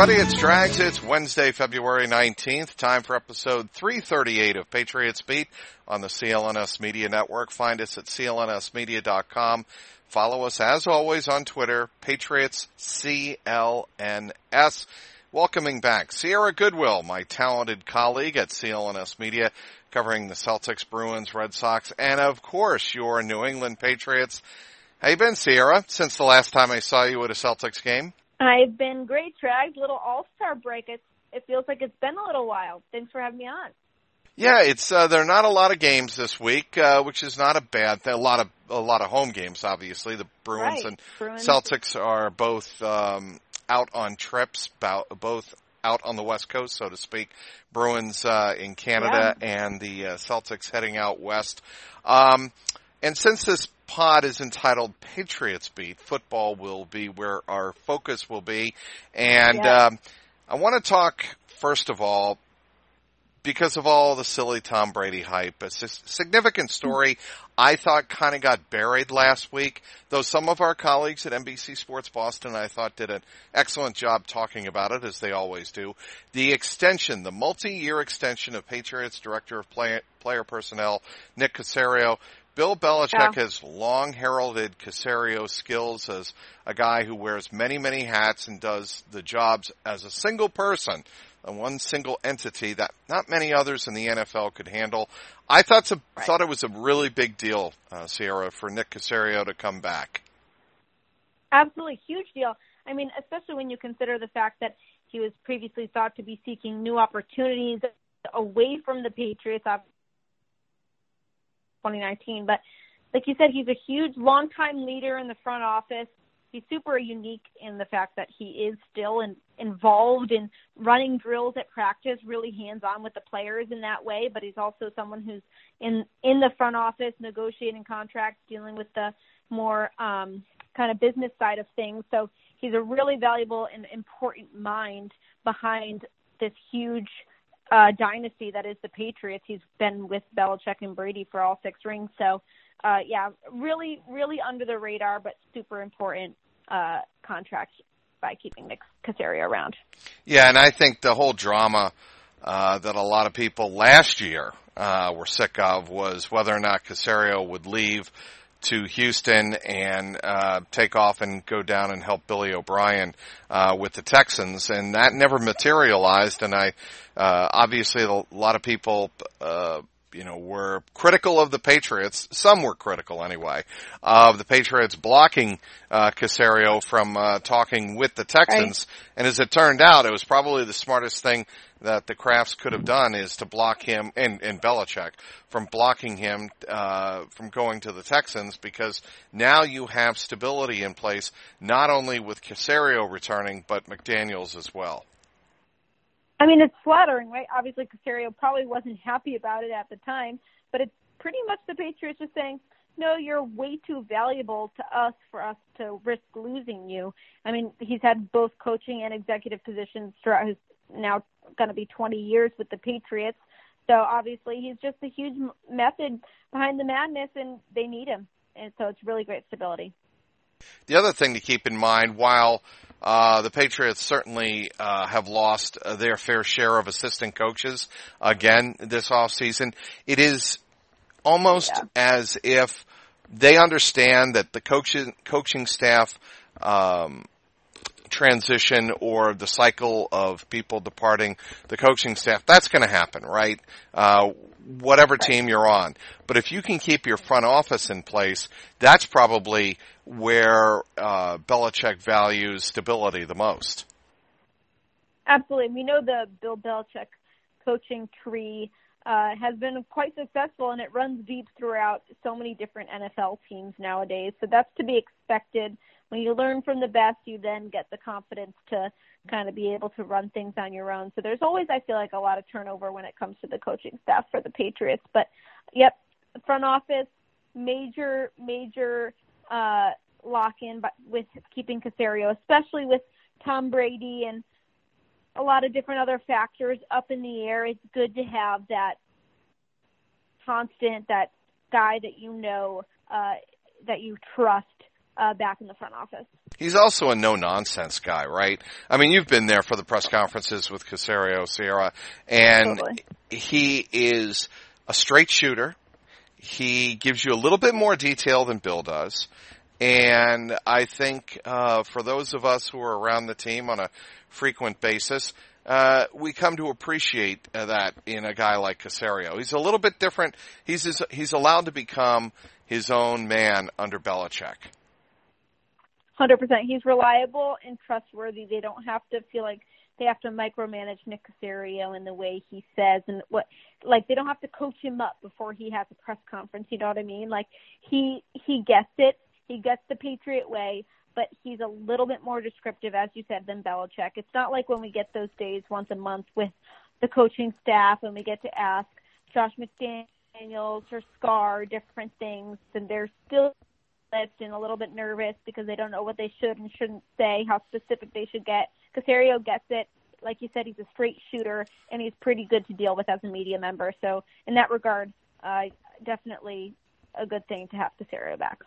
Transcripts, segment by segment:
everybody. It's Trags. It's Wednesday, February 19th. Time for episode 338 of Patriots Beat on the CLNS Media Network. Find us at clnsmedia.com. Follow us as always on Twitter, Patriots CLNS. Welcoming back Sierra Goodwill, my talented colleague at CLNS Media, covering the Celtics, Bruins, Red Sox, and of course your New England Patriots. How you been, Sierra, since the last time I saw you at a Celtics game? I've been great, Trag. Little All Star break. It it feels like it's been a little while. Thanks for having me on. Yeah, it's uh, there are not a lot of games this week, uh, which is not a bad thing. A lot of a lot of home games, obviously. The Bruins Right. and Bruins. Celtics are both um, out on trips, both out on the West Coast, so to speak. Bruins uh, in Canada and the uh, Celtics heading out west. Um, and since this pod is entitled Patriots Beat, football will be where our focus will be. And Yeah. um, I want to talk first of all because of all the silly Tom Brady hype. A s- significant story I thought kind of got buried last week, though some of our colleagues at NBC Sports Boston I thought did an excellent job talking about it as they always do. The extension, the multi-year extension of Patriots Director of Play- Player Personnel, Nick Caserio. Bill Belichick Yeah. has long heralded Caserio's skills as a guy who wears many, many hats and does the jobs as a single person, a one single entity that not many others in the NFL could handle. I thought Right. thought it was a really big deal, uh, Sierra, for Nick Caserio to come back. Absolutely huge deal. I mean, especially when you consider the fact that he was previously thought to be seeking new opportunities away from the Patriots of 2019. But like you said, he's a huge, longtime leader in the front office. He's super unique in the fact that he is still in, involved in running drills at practice, really hands on with the players in that way. But he's also someone who's in in the front office, negotiating contracts, dealing with the more um, kind of business side of things. So he's a really valuable and important mind behind this huge uh, dynasty that is the Patriots. He's been with Belichick and Brady for all six rings. So, uh, yeah, really, really under the radar, but super important uh, contract by keeping Nick Caserio around. Yeah, and I think the whole drama uh, that a lot of people last year uh, were sick of was whether or not Caserio would leave to Houston and uh, take off and go down and help Billy O'Brien uh, with the Texans, and that never materialized. And I uh, obviously a lot of people. You know, were critical of the Patriots. Some were critical anyway of the Patriots blocking uh, Caserio from uh, talking with the Texans. And as it turned out, it was probably the smartest thing that the Krafts could have done is to block him and, and Belichick from blocking him uh, from going to the Texans because now you have stability in place not only with Caserio returning but McDaniels as well. I mean, it's flattering, right? Obviously, Caserio probably wasn't happy about it at the time, but it's pretty much the Patriots just saying, no, you're way too valuable to us for us to risk losing you. I mean, he's had both coaching and executive positions throughout his now going to be 20 years with the Patriots. So obviously, he's just a huge method behind the madness, and they need him. And so it's really great stability. The other thing to keep in mind, while uh, the Patriots certainly uh, have lost uh, their fair share of assistant coaches again this offseason, it is almost Yeah. as if they understand that the coaching coaching staff um, transition or the cycle of people departing the coaching staff that's going to happen, right? Whatever team you're on. But if you can keep your front office in place, that's probably where uh, Belichick values stability the most. Absolutely. We know the Bill Belichick coaching tree uh, has been quite successful and it runs deep throughout so many different NFL teams nowadays. So that's to be expected. When you learn from the best, you then get the confidence to kind of be able to run things on your own. So there's always, I feel like, a lot of turnover when it comes to the coaching staff for the Patriots. But yep, front office, major, major uh, lock in with keeping Caserio, especially with Tom Brady and a lot of different other factors up in the air. It's good to have that constant, that guy that you know, uh, that you trust uh, back in the front office. he's also a no nonsense guy, right? I mean, you've been there for the press conferences with Caserio Sierra, and Totally. he is a straight shooter. He gives you a little bit more detail than Bill does. And I think uh, for those of us who are around the team on a frequent basis, uh, we come to appreciate uh, that in a guy like Caserio. He's a little bit different. He's his, he's allowed to become his own man under Belichick. Hundred percent. He's reliable and trustworthy. They don't have to feel like they have to micromanage Nick Caserio in the way he says and what like they don't have to coach him up before he has a press conference, you know what I mean? Like he he gets it. He gets the Patriot way, but he's a little bit more descriptive, as you said, than Belichick. It's not like when we get those days once a month with the coaching staff and we get to ask Josh McDaniels or Scar different things, and they're still and a little bit nervous because they don't know what they should and shouldn't say, how specific they should get. Caserio gets it. Like you said, he's a straight shooter and he's pretty good to deal with as a media member. So in that regard, uh, definitely a good thing to have Caserio back.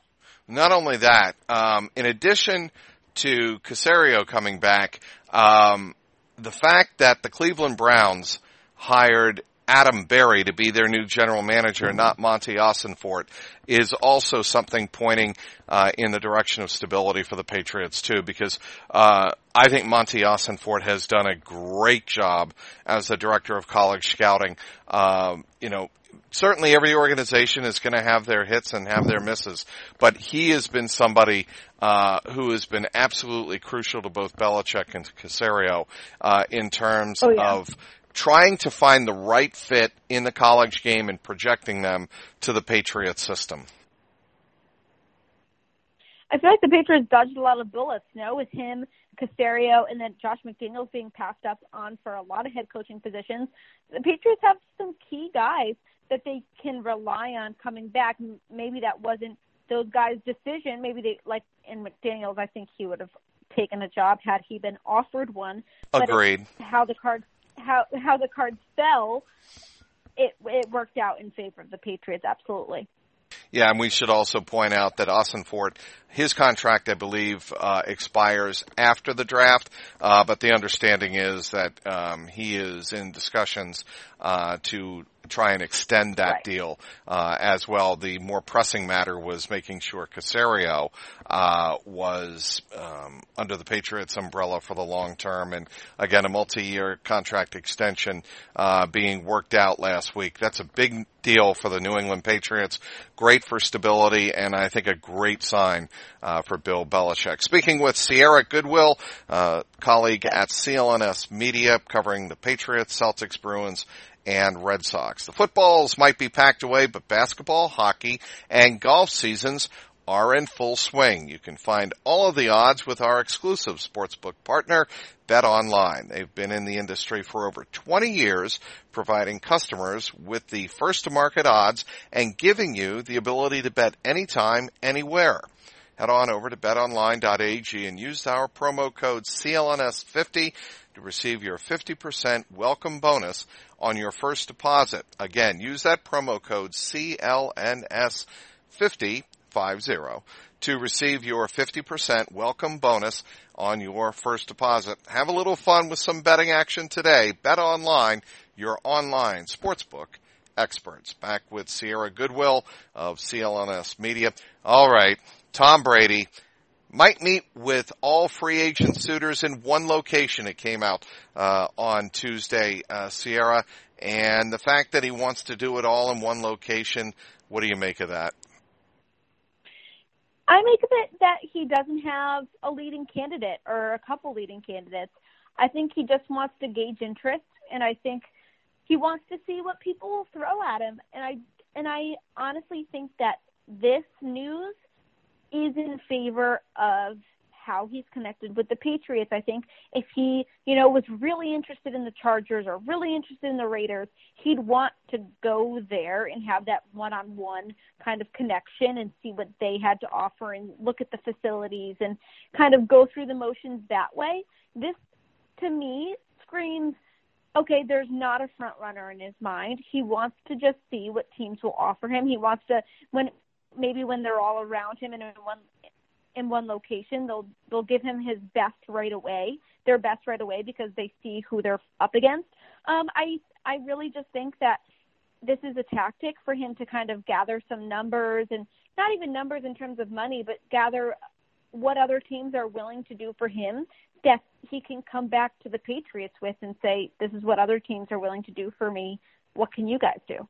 Not only that, um, in addition to Caserio coming back, um, the fact that the Cleveland Browns hired Adam Berry to be their new general manager, not Monti Ossenfort, is also something pointing uh, in the direction of stability for the Patriots too. Because uh, I think Monti Ossenfort has done a great job as the director of college scouting. Um, you know, certainly every organization is going to have their hits and have their misses, but he has been somebody uh, who has been absolutely crucial to both Belichick and Caserio uh, in terms Oh, yeah. of trying to find the right fit in the college game and projecting them to the Patriot system. I feel like the Patriots dodged a lot of bullets, no, with him, Caserio, and then Josh McDaniels being passed up on for a lot of head coaching positions. The Patriots have some key guys that they can rely on coming back. Maybe that wasn't those guys' decision. Maybe they, like in McDaniels, I think he would have taken a job had he been offered one. But Agreed. how the cards how how the cards fell, it it worked out in favor of the Patriots. Absolutely. Yeah, and we should also point out that Ossenfort, his contract, I believe, uh, expires after the draft, uh, but the understanding is that um, he is in discussions uh, to try and extend that Right. deal uh, as well. The more pressing matter was making sure Caserio uh, was um, under the Patriots umbrella for the long term, and again, a multi-year contract extension uh, being worked out last week. That's a big deal for the New England Patriots. Great for stability, and I think a great sign uh, for Bill Belichick. Speaking with Sierra Goodwill, uh, colleague at CLNS Media, covering the Patriots, Celtics, Bruins, and Red Sox. The footballs might be packed away, but basketball, hockey, and golf seasons are in full swing. You can find all of the odds with our exclusive sportsbook partner, Bet Online. They've been in the industry for over 20 years, providing customers with the first to market odds and giving you the ability to bet anytime, anywhere. Head on over to betonline.ag and use our promo code CLNS50 to receive your 50% welcome bonus on your first deposit. Again, use that promo code CLNS50 to receive your 50% welcome bonus on your first deposit. Have a little fun with some betting action today. Bet online, your online sportsbook experts. Back with Sierra Goodwill of CLNS Media. All right, Tom Brady might meet with all free agent suitors in one location. It came out uh, on Tuesday, uh, Sierra, and the fact that he wants to do it all in one location. What do you make of that? I make of it that he doesn't have a leading candidate or a couple leading candidates. I think he just wants to gauge interest, and I think he wants to see what people will throw at him. And I and I honestly think that this news is in favor of how he's connected with the Patriots. I think if he, you know, was really interested in the Chargers or really interested in the Raiders, he'd want to go there and have that one-on-one kind of connection and see what they had to offer and look at the facilities and kind of go through the motions that way. This to me screams okay, there's not a front runner in his mind. He wants to just see what teams will offer him. He wants to when maybe when they're all around him and when in one location. They'll they'll give him his best right away, their best right away because they see who they're up against. Um, I I really just think that this is a tactic for him to kind of gather some numbers and not even numbers in terms of money, but gather what other teams are willing to do for him that he can come back to the Patriots with and say, "This is what other teams are willing to do for me. What can you guys do?"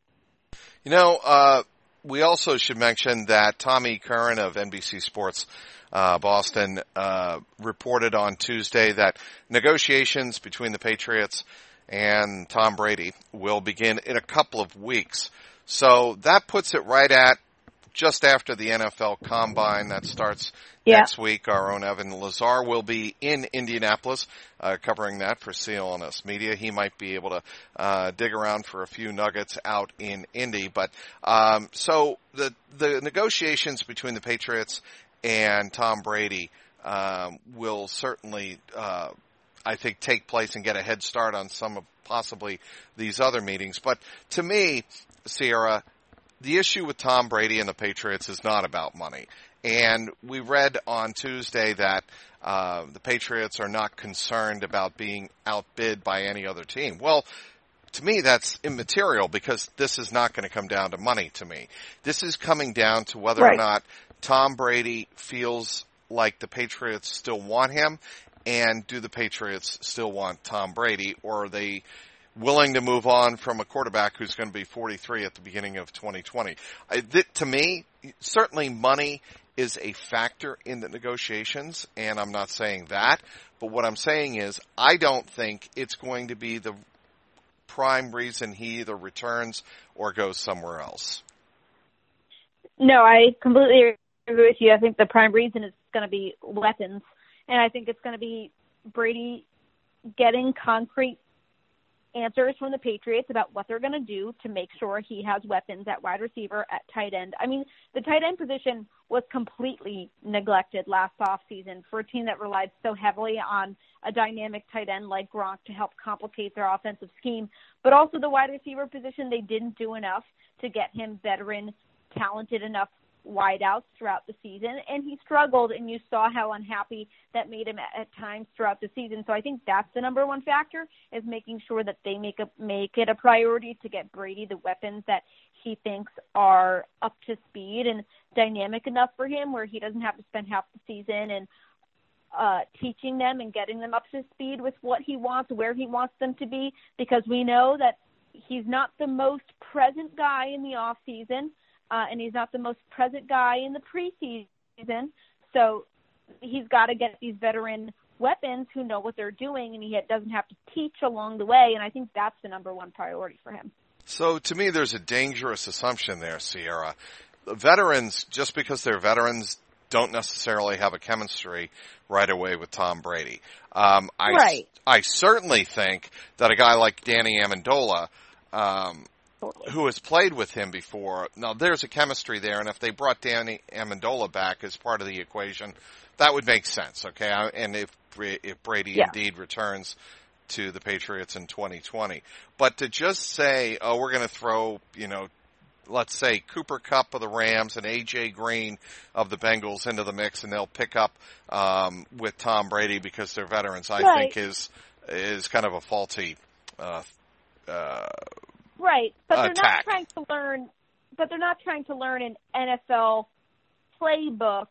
You know, uh, we also should mention that Tommy Curran of NBC Sports uh, Boston uh, reported on Tuesday that negotiations between the Patriots and Tom Brady will begin in a couple of weeks. So that puts it right at just after the NFL Combine that starts yeah. next week. Our own Evan Lazar will be in Indianapolis uh, covering that for CLNS Media. He might be able to uh, dig around for a few nuggets out in Indy. But um, so the the negotiations between the Patriots and Tom Brady um, will certainly. Uh, I think take place and get a head start on some of possibly these other meetings. But to me, Sierra, the issue with Tom Brady and the Patriots is not about money. And we read on Tuesday that uh, the Patriots are not concerned about being outbid by any other team. Well, to me, that's immaterial because this is not going to come down to money to me. This is coming down to whether right. or not Tom Brady feels like the Patriots still want him and do the Patriots still want Tom Brady or are they willing to move on from a quarterback who's going to be 43 at the beginning of 2020. I, th- to me, certainly money is a factor in the negotiations, and I'm not saying that, but what I'm saying is I don't think it's going to be the prime reason he either returns or goes somewhere else. No, I completely agree with you. I think the prime reason is going to be weapons, and I think it's going to be Brady getting concrete answers from the Patriots about what they're going to do to make sure he has weapons at wide receiver, at tight end. I mean, the tight end position was completely neglected last offseason for a team that relied so heavily on a dynamic tight end like Gronk to help complicate their offensive scheme. But also the wide receiver position, they didn't do enough to get him veteran, talented enough wideouts throughout the season, and he struggled, and you saw how unhappy that made him at, at times throughout the season. So I think that's the number one factor is making sure that they make a make it a priority to get Brady the weapons that he thinks are up to speed and dynamic enough for him, where he doesn't have to spend half the season and uh, teaching them and getting them up to speed with what he wants, where he wants them to be, because we know that he's not the most present guy in the off season uh, and he's not the most present guy in the preseason. So he's got to get these veteran weapons who know what they're doing, and he doesn't have to teach along the way. And I think that's the number one priority for him. So to me, there's a dangerous assumption there, Sierra. The veterans, just because they're veterans, don't necessarily have a chemistry right away with Tom Brady. Um, I, right. I certainly think that a guy like Danny Amendola, um, who has played with him before. Now there's a chemistry there, and if they brought Danny Amendola back as part of the equation, that would make sense. Okay, and if if Brady yeah. indeed returns to the Patriots in 2020, but to just say, oh, we're going to throw, you know, let's say Cooper Kupp of the Rams and AJ Green of the Bengals into the mix, and they'll pick up um, with Tom Brady because they're veterans. I right. think is is kind of a faulty. Uh, uh, Right, but they're attack. not trying to learn. But they're not trying to learn an NFL playbook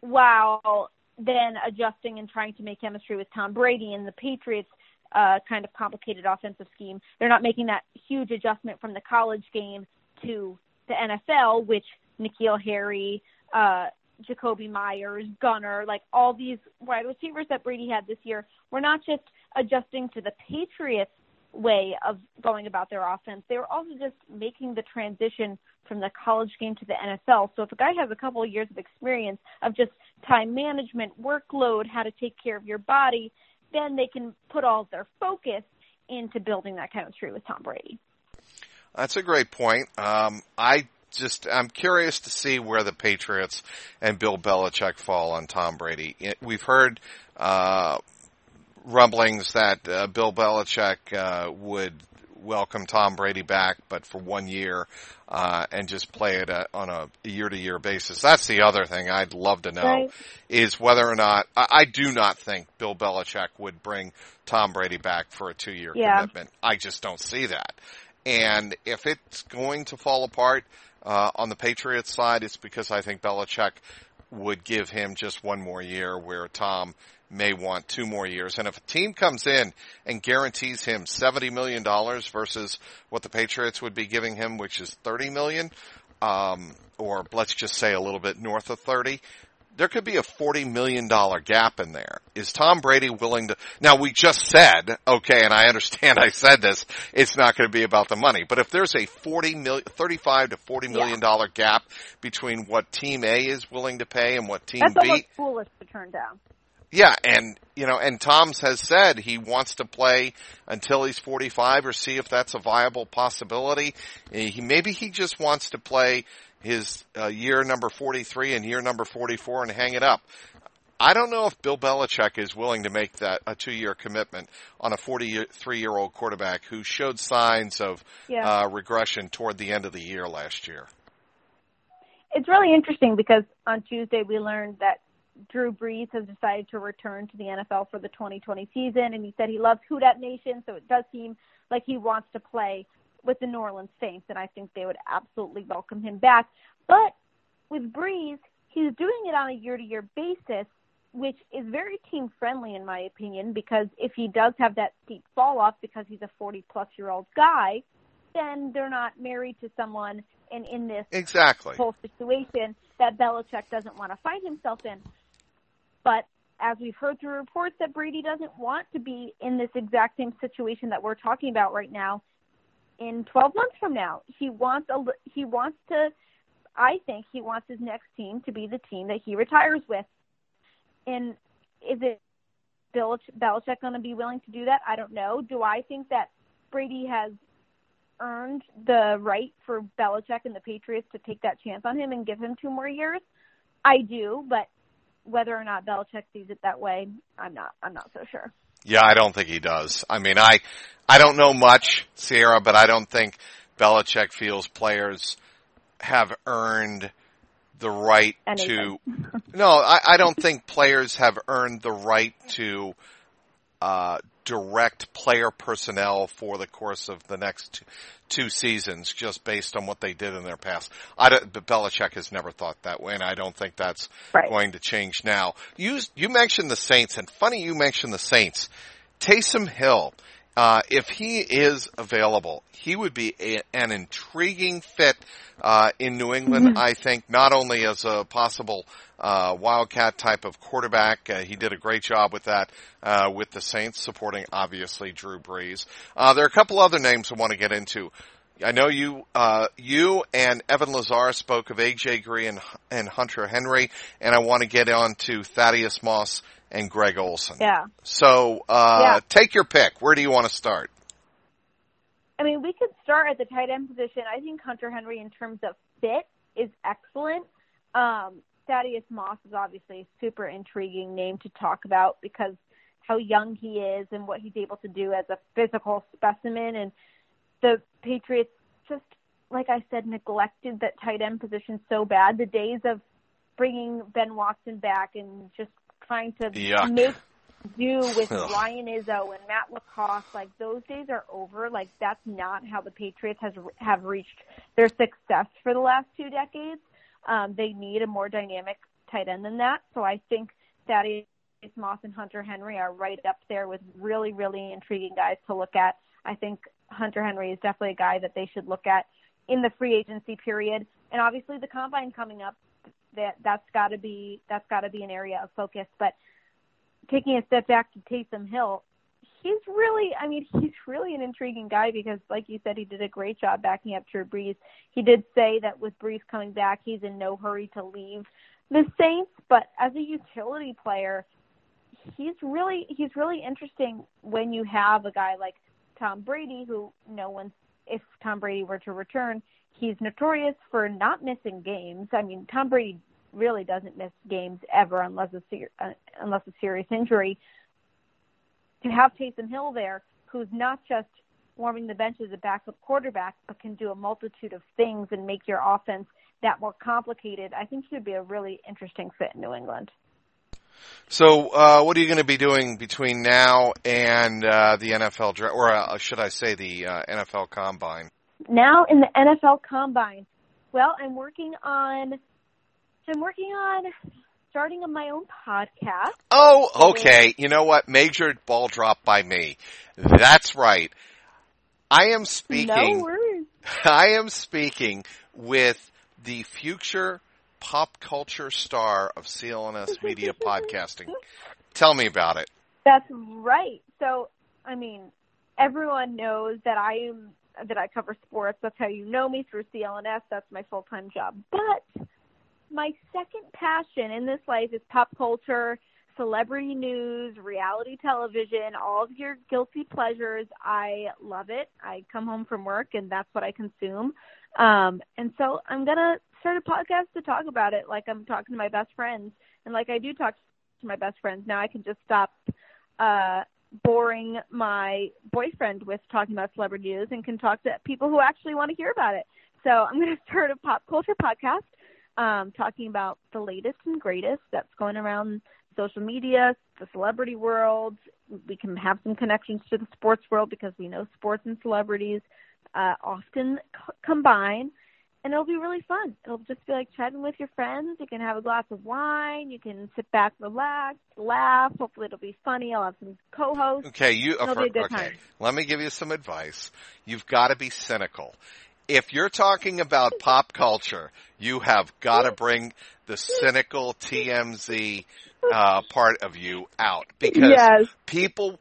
while then adjusting and trying to make chemistry with Tom Brady and the Patriots. Uh, kind of complicated offensive scheme. They're not making that huge adjustment from the college game to the NFL, which N'Keal Harry, uh, Jakobi Meyers, Gunner, like all these wide receivers that Brady had this year, were not just adjusting to the Patriots way of going about their offense. They were also just making the transition from the college game to the NFL. So if a guy has a couple of years of experience of just time management, workload, how to take care of your body, then they can put all their focus into building that chemistry with Tom Brady. That's a great point. Um, I just I'm curious to see where the Patriots and Bill Belichick fall on Tom Brady. We've heard uh, rumblings that uh, Bill Belichick uh, would welcome Tom Brady back, but for one year, uh, and just play it at, on a year to year basis. That's the other thing I'd love to know Right. is whether or not, I, I do not think Bill Belichick would bring Tom Brady back for a two year Yeah. commitment. I just don't see that. And if it's going to fall apart, uh, on the Patriots side, it's because I think Belichick would give him just one more year where Tom may want two more years. And if a team comes in and guarantees him $70 million versus what the Patriots would be giving him, which is 30 million, um, or let's just say a little bit north of 30, there could be a $40 million gap in there. Is Tom Brady willing to, now we just said, okay, and I understand I said this, it's not going to be about the money, but if there's a 40 million, 35 to 40 million dollar gap between what team A is willing to pay and what team That's B, almost foolish to turn down. Yeah, and you know, and Tom's has said he wants to play until he's 45 or see if that's a viable possibility. He maybe he just wants to play his uh, year number 43 and year number 44 and hang it up. I don't know if Bill Belichick is willing to make that a two-year commitment on a 43-year-old quarterback who showed signs of Yeah. uh, regression toward the end of the year last year. It's really interesting because on Tuesday we learned that Drew Brees has decided to return to the NFL for the 2020 season, and he said he loves Who Nation, so it does seem like he wants to play with the New Orleans Saints, and I think they would absolutely welcome him back. But with Brees, he's doing it on a year-to-year basis, which is very team friendly in my opinion, because if he does have that steep fall off because he's a 40-plus year old guy, then they're not married to someone and in this Exactly. whole situation that Belichick doesn't want to find himself in. But as we've heard through reports that Brady doesn't want to be in this exact same situation that we're talking about right now in 12 months from now. He wants a he wants to I think he wants his next team to be the team that he retires with. And is it Belich- Belichick going to be willing to do that? I don't know. Do I think that Brady has earned the right for Belichick and the Patriots to take that chance on him and give him two more years? I do, but whether or not Belichick sees it that way, I'm not. I'm not so sure. Yeah, I don't think he does. I mean, I, I don't know much, Sierra, but I don't think Belichick feels players have earned the right Anything. to, no, I, I don't think players have earned the right to, uh, direct player personnel for the course of the next two, seasons just based on what they did in their past. I don't, but Belichick has never thought that way and I don't think that's Right. going to change now. You, you mentioned the Saints and funny you mentioned the Saints. Taysom Hill, uh, if he is available, he would be a, an intriguing fit uh, in New England. I think not only as a possible uh, wildcat type of quarterback, uh, he did a great job with that uh, with the Saints, supporting obviously Drew Brees. Uh, there are a couple other names I want to get into. I know you, uh, you and Evan Lazar spoke of AJ Green and, and Hunter Henry, and I want to get on to Thaddeus Moss and Greg Olsen. Yeah. So, uh, Yeah. take your pick. Where do you want to start? I mean, we could start at the tight end position. I think Hunter Henry, in terms of fit, is excellent. Um, Thaddeus Moss is obviously a super intriguing name to talk about because how young he is and what he's able to do as a physical specimen. And the Patriots just, like I said, neglected that tight end position so bad. The days of bringing Ben Watson back and just trying to Yuck. make do with Ugh. Ryan Izzo and Matt LaCosse, like those days are over. Like that's not how the Patriots has have reached their success for the last two decades. Um, they need a more dynamic tight end than that. So I think Thaddeus Moss and Hunter Henry are right up there with really, really intriguing guys to look at. I think Hunter Henry is definitely a guy that they should look at in the free agency period, and obviously the combine coming up. That that's got to be that's got to be an area of focus. But taking a step back to Taysom Hill, he's really, I mean, he's really an intriguing guy because, like you said, he did a great job backing up Drew Brees. He did say that with Brees coming back, he's in no hurry to leave the Saints, but as a utility player, he's really he's really interesting when you have a guy like Tom Brady, who no one, if Tom Brady were to return, he's notorious for not missing games. I mean, Tom Brady really doesn't miss games ever unless a ser- uh, unless a serious injury. To have Taysom Hill there, who's not just warming the bench as a backup quarterback, but can do a multitude of things and make your offense that more complicated, I think he would be a really interesting fit in New England. So, uh, what are you going to be doing between now and uh, the NFL draft, or uh, should I say the uh, NFL Combine? Now in the NFL Combine, well, I'm working on. I'm working on starting on my own podcast. Oh, okay. You know what? Major ball drop by me. That's right. I am speaking. No worries. I am speaking with the future pop culture star of CLNS Media Podcasting. Tell me about it. That's right. So, I mean, everyone knows that I am that I cover sports. That's how you know me through CLNS. That's my full time job. But my second passion in this life is pop culture, celebrity news, reality television, all of your guilty pleasures. I love it. I come home from work and that's what I consume. Um, and so I'm gonna start a podcast to talk about it, like I'm talking to my best friends, and like I do talk to my best friends. Now I can just stop uh, boring my boyfriend with talking about celebrity news and can talk to people who actually want to hear about it. So I'm going to start a pop culture podcast um, talking about the latest and greatest that's going around social media, the celebrity world. We can have some connections to the sports world because we know sports and celebrities uh, often c- combine. And it'll be really fun. It'll just be like chatting with your friends. You can have a glass of wine. You can sit back, relax, laugh. Hopefully, it'll be funny. I'll have some co-hosts. Okay, you It'll be a good okay. time. Let me give you some advice. You've got to be cynical. If you're talking about pop culture, you have got to bring the cynical TMZ uh, part of you out because Yes. people.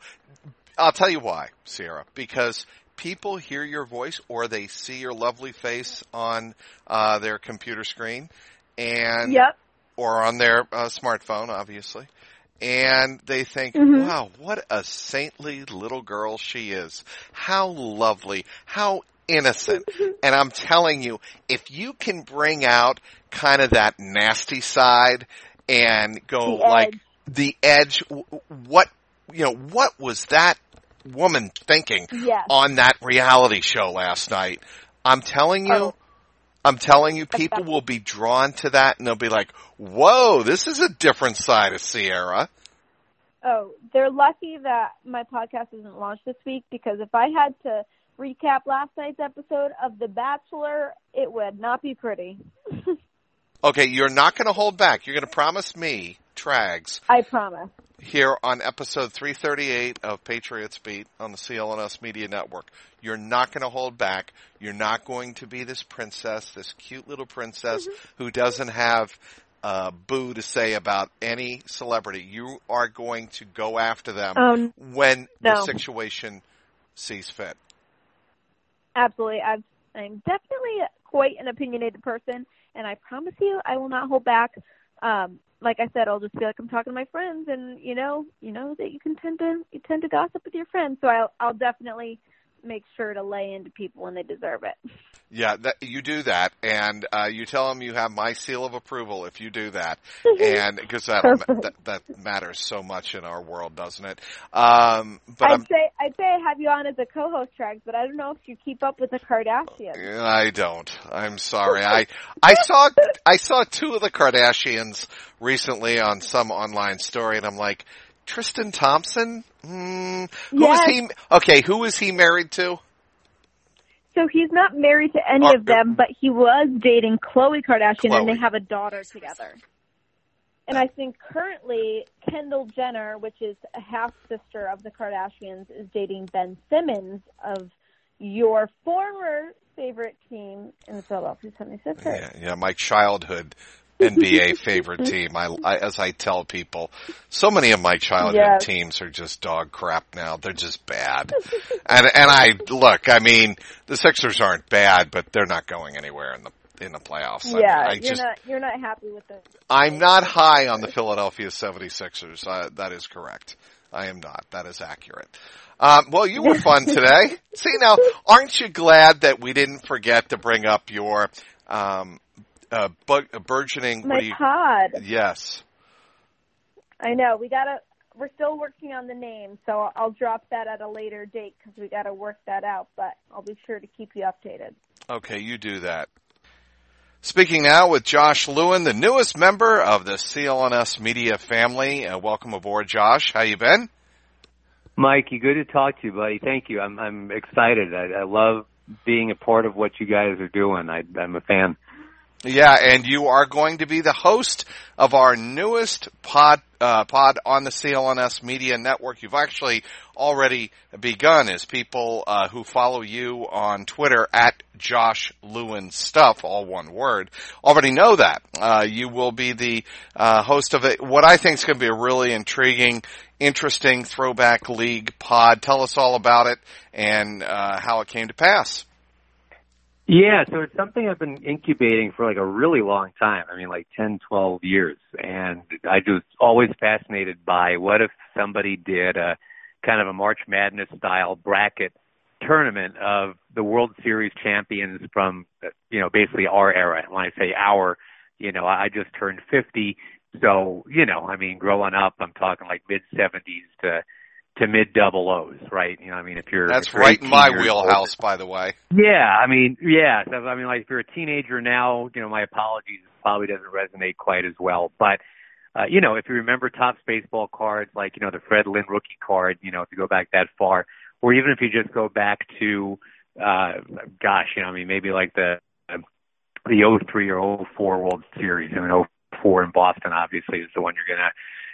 I'll tell you why, Sierra. Because people hear your voice or they see your lovely face on uh, their computer screen, and Yep. or on their uh, smartphone, obviously. And they think, Mhm. wow, what a saintly little girl she is. How lovely. How innocent. and I'm telling you, if you can bring out kind of that nasty side and go The like the edge, what, you know, what was that woman thinking Yes. on that reality show last night? I'm telling you, Oh. I'm telling you, people will be drawn to that and they'll be like, whoa, this is a different side of Sierra. Oh, they're lucky that my podcast isn't launched this week because if I had to recap last night's episode of The Bachelor, it would not be pretty. Okay, you're not going to hold back. You're going to promise me, Trags, I promise. Here on episode 338 of Patriots Beat on the CLNS Media Network. You're not going to hold back. You're not going to be this princess, this cute little princess who doesn't have uh, boo to say about any celebrity. You are going to go after them Um, when the situation sees fit. absolutely. I've, I'm definitely quite an opinionated person, and I promise you, I will not hold back. Um, like I said, I'll just be like I'm talking to my friends, and you know, you know that you can tend to you tend to gossip with your friends. So I'll I'll definitely make sure to lay into people when they deserve it. Yeah, that, you do that, and uh, you tell them you have my seal of approval if you do that, and because that, that that matters so much in our world, doesn't it? Um, but I'd I'm, say I'd say I have you on as a co-host, Trags, but I don't know if you keep up with the Kardashians. I don't. I'm sorry. I I saw I saw two of the Kardashians recently on some online story, and I'm like, Tristan Thompson. Hmm, who is Yes. he? Okay, who is he married to? So he's not married to any of them, but he was dating Khloe Kardashian, and they have a daughter together. And I think currently Kendall Jenner, which is a half sister of the Kardashians, is dating Ben Simmons of your former favorite team in the Philadelphia 76ers. Yeah, yeah, my childhood NBA favorite team. I, I, as I tell people, so many of my childhood Yes. teams are just dog crap now. They're just bad. and and I look, I mean, the Sixers aren't bad, but they're not going anywhere in the in the playoffs. I Yeah, I you're just not you're not happy with them. I'm not high on the Philadelphia 76ers. Uh, that is correct. I am not. That is accurate. Um, well, you were fun today. See now, aren't you glad that we didn't forget to bring up your um, uh, bu- uh, burgeoning? my what do you, pod. yes. I know we gotta we're still working on the name, so I'll drop that at a later date because we got to work that out. But I'll be sure to keep you updated. Okay, you do that. Speaking now with Josh Lewin, the newest member of the CLNS Media family. Uh, welcome aboard, Josh. How you been? Mikey, good to talk to you, buddy. Thank you. I'm I'm excited. I, I love being a part of what you guys are doing. I, I'm a fan. Yeah, and you are going to be the host of our newest pod uh, pod on the CLNS Media Network. You've actually already begun as people uh, who follow you on Twitter at Josh Lewin Stuff, all one word, already know that. Uh, you will be the uh, host of it. What I think is going to be a really intriguing, interesting throwback league pod. Tell us all about it and uh, how it came to pass. Yeah, so it's something I've been incubating for like a really long time. I mean, like ten, twelve years. And I was always fascinated by what if somebody did a kind of a March Madness style bracket tournament of the World Series champions from, you know, basically our era. When I say our, you know, I just turned 50. So, you know, I mean, growing up, I'm talking like mid 70s to to mid double O's, right? You know, I mean, if you're that's if you're right in my wheelhouse, old, by the way. Yeah, I mean, yeah. I mean, like if you're a teenager now, you know, my apologies, it probably doesn't resonate quite as well. But uh, you know, if you remember Topps baseball cards, like you know the Fred Lynn rookie card, you know, if you go back that far, or even if you just go back to, uh, gosh, you know, I mean, maybe like the the 03 or 04 World Series. I mean, 04 in Boston obviously is the one you're gonna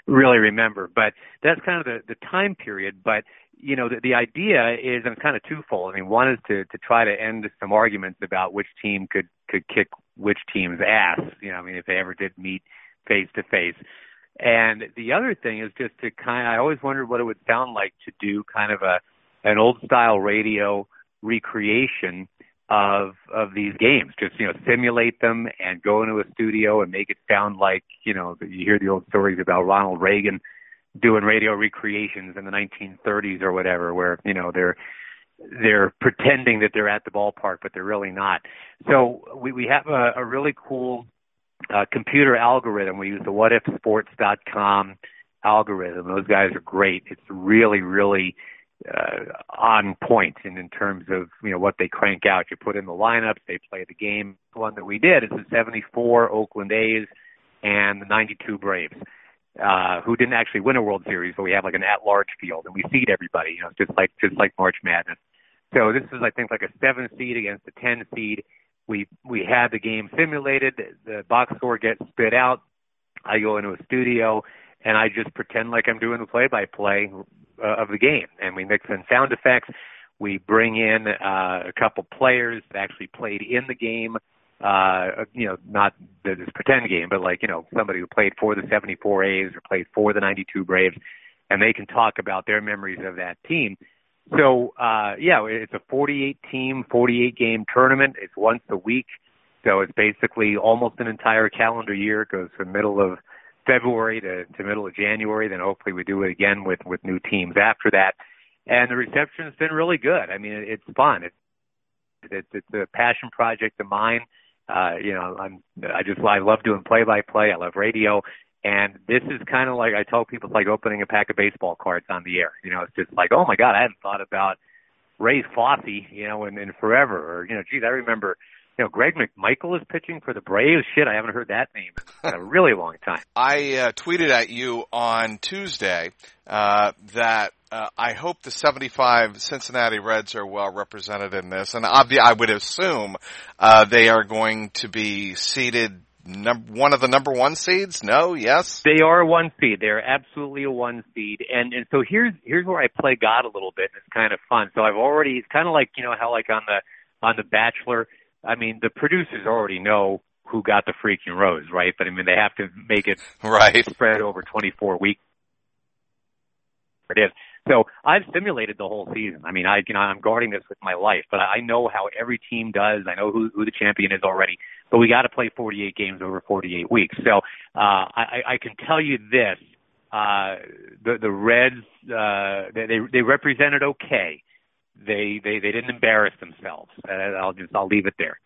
really remember. But that's kind of the, the time period. But you know, the, the idea is, and it's kind of twofold. I mean, one is to to try to end some arguments about which team could could kick which team's ass. You know, I mean, if they ever did meet face to face. And the other thing is just to kind of, I always wondered what it would sound like to do kind of a, an old style radio recreation of, of these games. Just, you know, simulate them and go into a studio and make it sound like, you know, you hear the old stories about Ronald Reagan doing radio recreations in the 1930s or whatever, where, you know, they're, they're pretending that they're at the ballpark, but they're really not. So we, we have a, a really cool uh, computer algorithm. We use the whatifsports.com algorithm. Those guys are great. It's really, really uh, on point in, in terms of you know what they crank out. You put in the lineups, they play the game. The one that we did is the 74 Oakland A's and the 92 Braves. Uh, who didn't actually win a World Series, but we have like an at-large field, and we seed everybody, you know, just like just like March Madness. So this is, I think, like a seven seed against a ten seed, we we had the game simulated. The box score gets spit out. I go into a studio and I just pretend like I'm doing the play-by-play uh, of the game, and we mix in sound effects. We bring in uh, a couple players that actually played in the game. Uh, you know, not this pretend game, but like you know somebody who played for the 74 A's or played for the 92 Braves, and they can talk about their memories of that team. So uh, yeah, it's a 48 team, 48 game tournament. It's once a week, so it's basically almost an entire calendar year. It goes from middle of February to, to middle of January. Then hopefully we do it again with with new teams after that. And the reception has been really good. I mean, it, it's fun. It, it, it's a passion project of mine. Uh, you know, I'm I just I love doing play by play. I love radio. And this is kind of like I tell people, it's like opening a pack of baseball cards on the air. You know, it's just like, oh my god, I hadn't thought about Ray Fosse, you know, in, in forever. Or you know, geez, I remember, you know, Greg McMichael is pitching for the Braves. Shit, I haven't heard that name in a really long time. I uh, tweeted at you on Tuesday uh, that uh, I hope the 75 Cincinnati Reds are well represented in this, and obviously I would assume uh, they are going to be seated num- one of the number one seeds? No, yes. They are a one seed. They're absolutely a one seed. And and so here's here's where I play God a little bit. And it's kind of fun. So I've already it's kind of like you know how like on the on the Bachelor. I mean the producers already know who got the freaking rose, right? But I mean they have to make it right spread over 24 weeks. It is. So I've simulated the whole season. I mean, I you know I'm guarding this with my life, but I know how every team does. I know who who the champion is already. But we got to play 48 games over 48 weeks. So uh, I, I can tell you this: uh, the the Reds uh, they they represented okay. They they they didn't embarrass themselves. Uh, I'll just I'll leave it there.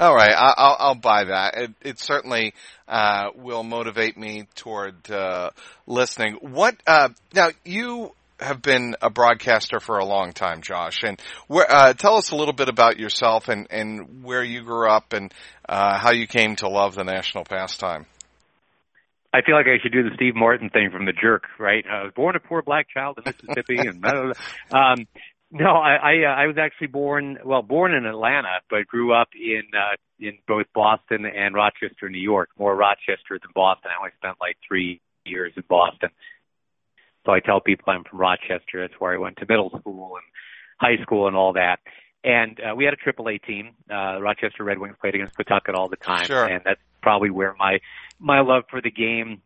All right, I'll, I'll buy that. It, it certainly uh, will motivate me toward uh, listening. What uh, now? You have been a broadcaster for a long time, Josh, and uh, tell us a little bit about yourself and, and where you grew up and uh, how you came to love the national pastime. I feel like I should do the Steve Martin thing from The Jerk, right? I was born a poor black child in Mississippi, and blah, blah, blah. um, no, I I, uh, I was actually born well born in Atlanta, but grew up in uh, in both Boston and Rochester, New York. More Rochester than Boston. I only spent like three years in Boston. So I tell people I'm from Rochester. That's where I went to middle school and high school and all that. And uh, we had a Triple A team. Uh, Rochester Red Wings played against Pawtucket all the time, sure. and that's probably where my my love for the game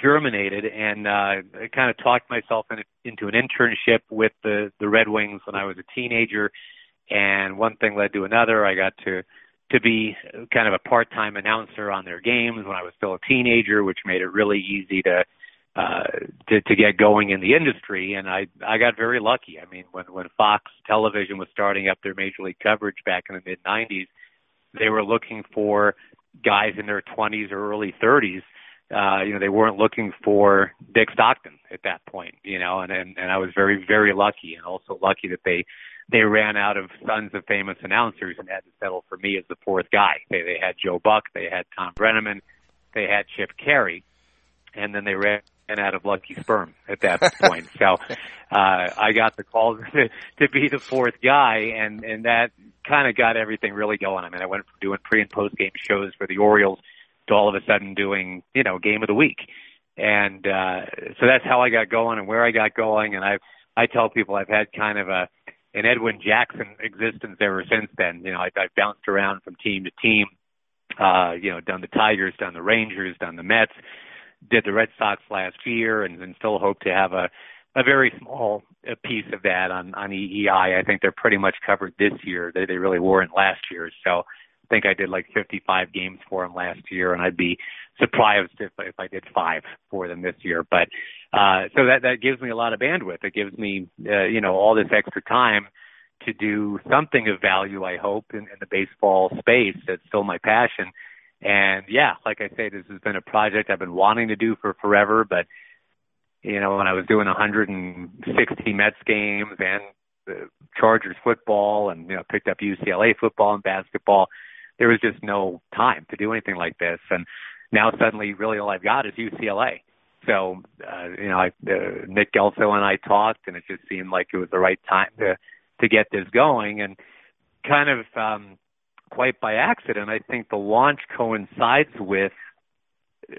germinated. And uh, I kind of talked myself in, into an internship with the the Red Wings when I was a teenager. And one thing led to another. I got to to be kind of a part-time announcer on their games when I was still a teenager, which made it really easy to uh, to, to get going in the industry. And I, I got very lucky. I mean, when, when Fox television was starting up their major league coverage back in the mid nineties, they were looking for guys in their twenties or early thirties. Uh, you know, they weren't looking for Dick Stockton at that point, you know, and, and, and I was very, very lucky and also lucky that they, they ran out of sons of famous announcers and had to settle for me as the fourth guy. They, they had Joe Buck, they had Tom Brennaman, they had Chip Caray, and then they ran out of lucky sperm at that point. so uh, I got the call to, to be the fourth guy, and and that kind of got everything really going. I mean, I went from doing pre and post game shows for the Orioles to all of a sudden doing you know game of the week, and uh, so that's how I got going and where I got going. And I I tell people I've had kind of a an Edwin Jackson existence ever since then. You know, I, I've bounced around from team to team. Uh, you know, done the Tigers, done the Rangers, done the Mets did the Red Sox last year and, and still hope to have a a very small piece of that on on EEI. I think they're pretty much covered this year. They they really weren't last year. So think I did like 55 games for them last year, and I'd be surprised if if I did five for them this year. But uh, so that that gives me a lot of bandwidth. It gives me uh, you know all this extra time to do something of value. I hope in, in the baseball space. That's still my passion and yeah, like I say, this has been a project I've been wanting to do for forever. But you know, when I was doing 160 Mets games and the Chargers football, and you know, picked up UCLA football and basketball, there was just no time to do anything like this. And now suddenly, really, all I've got is UCLA. So, uh, you know, I, uh, Nick Gelso and I talked, and it just seemed like it was the right time to to get this going. And kind of um, quite by accident. I think the launch coincides with,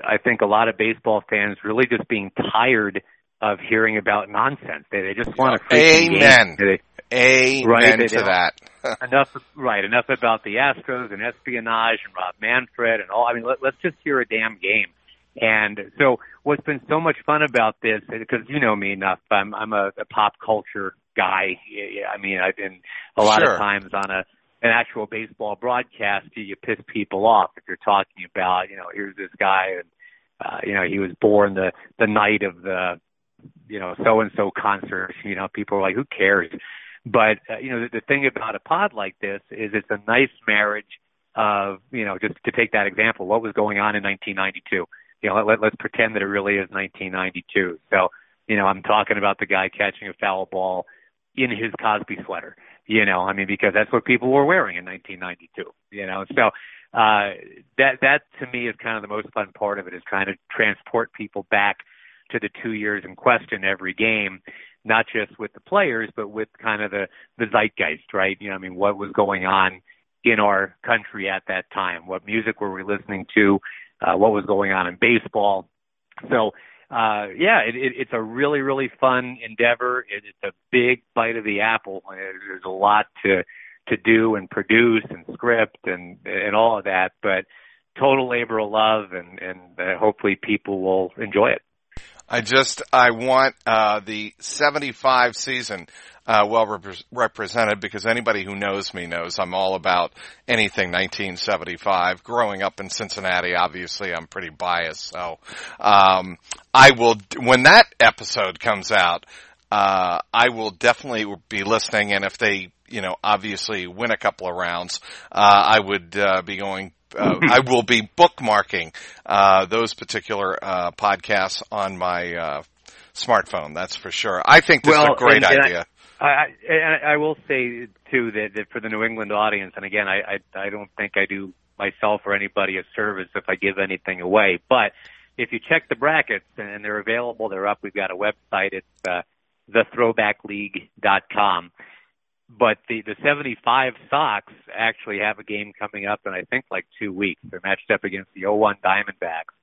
I think a lot of baseball fans really just being tired of hearing about nonsense. They they just want to amen. They, amen right, to that. enough right enough about the Astros and espionage and Rob Manfred and all. I mean, let, let's just hear a damn game. And so, what's been so much fun about this, because you know me enough, I'm I'm a, a pop culture guy. I mean, I've been a lot sure. of times on a an actual baseball broadcast, do you piss people off if you're talking about, you know, here's this guy and uh, you know, he was born the the night of the you know, so and so concert, you know, people are like, who cares? But uh, you know, the, the thing about a pod like this is it's a nice marriage of, you know, just to take that example, what was going on in 1992. You know, let, let's pretend that it really is 1992. So, you know, I'm talking about the guy catching a foul ball in his Cosby sweater you know, I mean, because that's what people were wearing in 1992, you know. So uh, that that to me is kind of the most fun part of it is trying to transport people back to the two years in question every game, not just with the players, but with kind of the the zeitgeist, right? You know, I mean, what was going on in our country at that time? What music were we listening to? Uh, what was going on in baseball? So uh, yeah, it, it, it's a really, really fun endeavor. It, it's a big bite of the apple. There's a lot to to do and produce and script and and all of that, but total labor of love, and and uh, hopefully people will enjoy it. I just I want uh, the 75 season uh, well rep- represented because anybody who knows me knows I'm all about anything 1975. Growing up in Cincinnati, obviously I'm pretty biased, so um, I will when that episode comes out. Uh, I will definitely be listening, and if they you know, obviously win a couple of rounds, uh, I would uh, be going. Uh, I will be bookmarking uh, those particular uh, podcasts on my uh, smartphone. That's for sure. I think this well, is a great and, and idea. I, I, and I will say too that, that for the New England audience, and again, I, I I don't think I do myself or anybody a service if I give anything away, but if you check the brackets and they're available, they're up. We've got a website. It's uh, thethrowbackleague.com. But the the 75 Sox actually have a game coming up in I think like two weeks. They're matched up against the 01 Diamondbacks,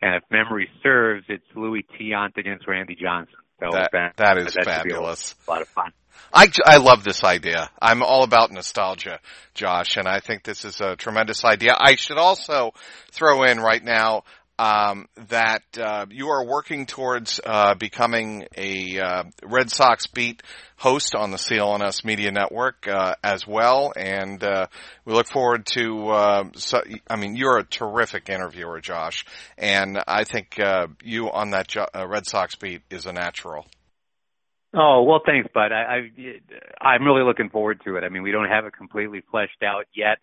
and if memory serves, it's Luis Tiant against Randy Johnson. So That- that, that is that be a fabulous. lot of fun. I, I love this idea. I'm all about nostalgia, Josh, and I think this is a tremendous idea. I should also throw in right now um, that uh, you are working towards uh, becoming a uh, Red Sox beat host on the CLNS Media Network uh, as well, and uh, we look forward to. Uh, so, I mean, you're a terrific interviewer, Josh, and I think uh, you on that jo- Red Sox beat is a natural. Oh well, thanks, bud. I, I I'm really looking forward to it. I mean, we don't have it completely fleshed out yet,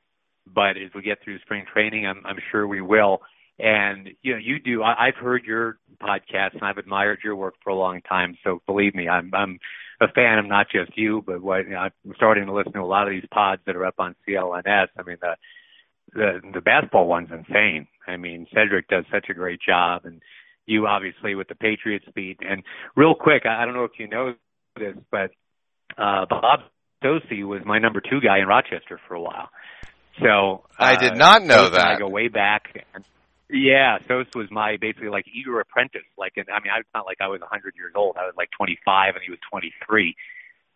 but as we get through spring training, I'm I'm sure we will. And you know, you do. I, I've heard your podcast, and I've admired your work for a long time. So believe me, I'm I'm a fan of not just you, but what you know, I'm starting to listen to a lot of these pods that are up on CLNS. I mean, the the the basketball one's insane. I mean, Cedric does such a great job, and you obviously with the Patriots beat. And real quick, I I don't know if you know this, but uh Bob Socci was my number two guy in Rochester for a while. So I uh, did not know and I that. go way back. And, yeah, Sos was my basically like eager apprentice. Like, and I mean, I, it's not like I was a 100 years old. I was like 25, and he was 23.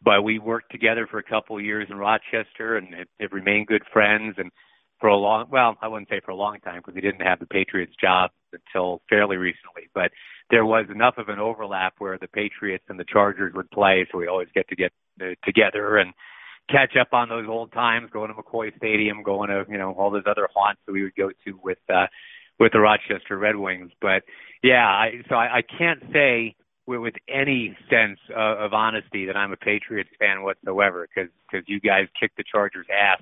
But we worked together for a couple of years in Rochester, and have, have remained good friends. And for a long, well, I wouldn't say for a long time because he didn't have the Patriots job until fairly recently. But there was enough of an overlap where the Patriots and the Chargers would play, so we always get to get uh, together and catch up on those old times, going to McCoy Stadium, going to you know all those other haunts that we would go to with uh, with the Rochester Red Wings. But yeah, I, so I, I can't say with, any sense of, of honesty that I'm a Patriots fan whatsoever because because you guys kicked the Chargers' ass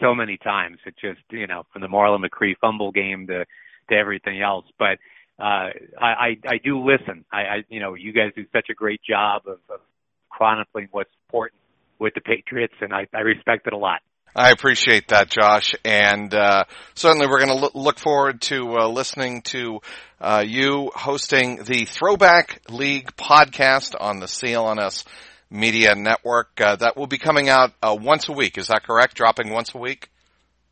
so many times. It just you know from the Marlon McCree fumble game to to everything else, but. Uh, I, I, I do listen. I, I, you know, you guys do such a great job of, of chronicling what's important with the Patriots, and I, I respect it a lot. I appreciate that, Josh, and uh, certainly we're going to lo- look forward to uh, listening to uh, you hosting the Throwback League podcast on the CLNS Media Network. Uh, that will be coming out uh, once a week. Is that correct? Dropping once a week?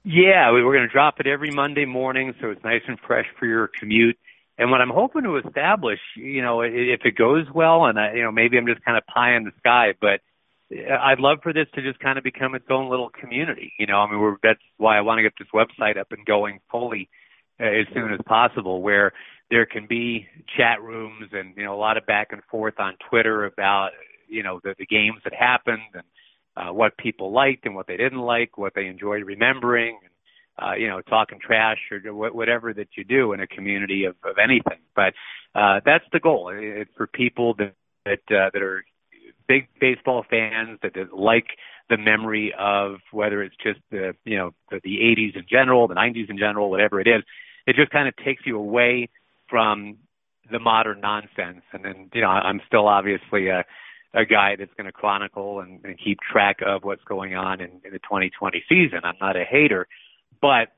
Yeah, we- we're going to drop it every Monday morning, so it's nice and fresh for your commute. And what I'm hoping to establish, you know, if it goes well, and I, you know, maybe I'm just kind of pie in the sky, but I'd love for this to just kind of become its own little community. You know, I mean, we're, that's why I want to get this website up and going fully uh, as soon as possible, where there can be chat rooms and you know a lot of back and forth on Twitter about you know the, the games that happened and uh, what people liked and what they didn't like, what they enjoyed remembering, and uh, you know talking trash or whatever that you do in a community of, of anything. But uh, that's the goal. It's for people that that, uh, that are big baseball fans that, like the memory of whether it's just the you know the, the 80s in general, the 90s in general, whatever it is. It just kind of takes you away from the modern nonsense. And then you know I'm still obviously a a guy that's going to chronicle and, and keep track of what's going on in, in the 2020 season. I'm not a hater, but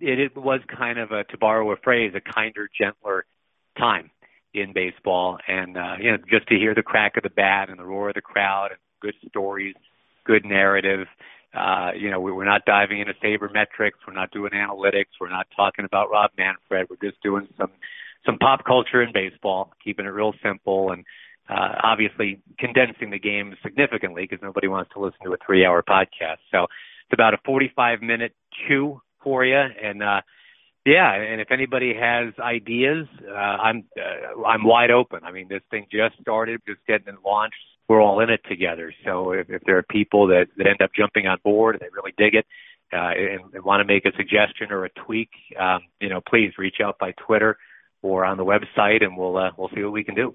it, it was kind of a, to borrow a phrase, a kinder, gentler time in baseball. And, uh, you know, just to hear the crack of the bat and the roar of the crowd and good stories, good narrative. Uh, you know, we, we're not diving into sabermetrics. We're not doing analytics. We're not talking about Rob Manfred. We're just doing some, some pop culture in baseball, keeping it real simple and, uh, obviously condensing the game significantly because nobody wants to listen to a three hour podcast. So it's about a 45 minute chew for you. And, uh, yeah, and if anybody has ideas, uh, I'm uh, I'm wide open. I mean, this thing just started, just getting it launched. We're all in it together. So if, if there are people that that end up jumping on board, and they really dig it, uh, and, and want to make a suggestion or a tweak, um, you know, please reach out by Twitter or on the website, and we'll uh, we'll see what we can do.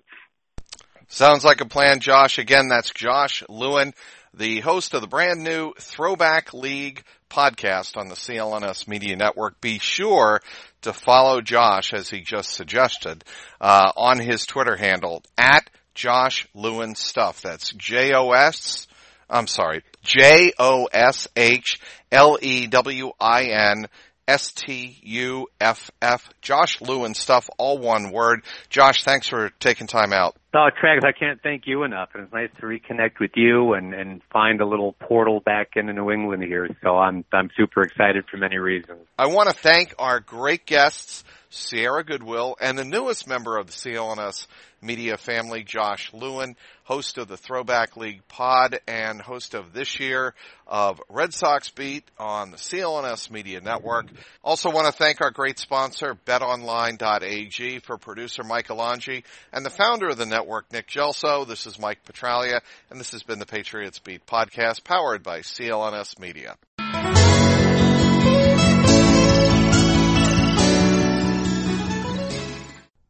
Sounds like a plan, Josh. Again, that's Josh Lewin, the host of the brand new Throwback League podcast on the CLNS Media Network. Be sure to follow Josh, as he just suggested, uh, on his Twitter handle at Josh Lewin Stuff. That's J O S. I'm sorry, J O S H L E W I N S T U F F. Josh Lewin stuff, all one word. Josh, thanks for taking time out. Oh, Travis, I can't thank you enough. And it's nice to reconnect with you and, and find a little portal back into New England here. So I'm, I'm super excited for many reasons. I want to thank our great guests, Sierra Goodwill, and the newest member of the CLNS media family, Josh Lewin, host of the Throwback League pod and host of this year of Red Sox Beat on the CLNS Media Network. Also want to thank our great sponsor, betonline.ag for producer Mike Alonji and the founder of the network, Nick Gelso. This is Mike Petraglia and this has been the Patriots Beat podcast powered by CLNS Media.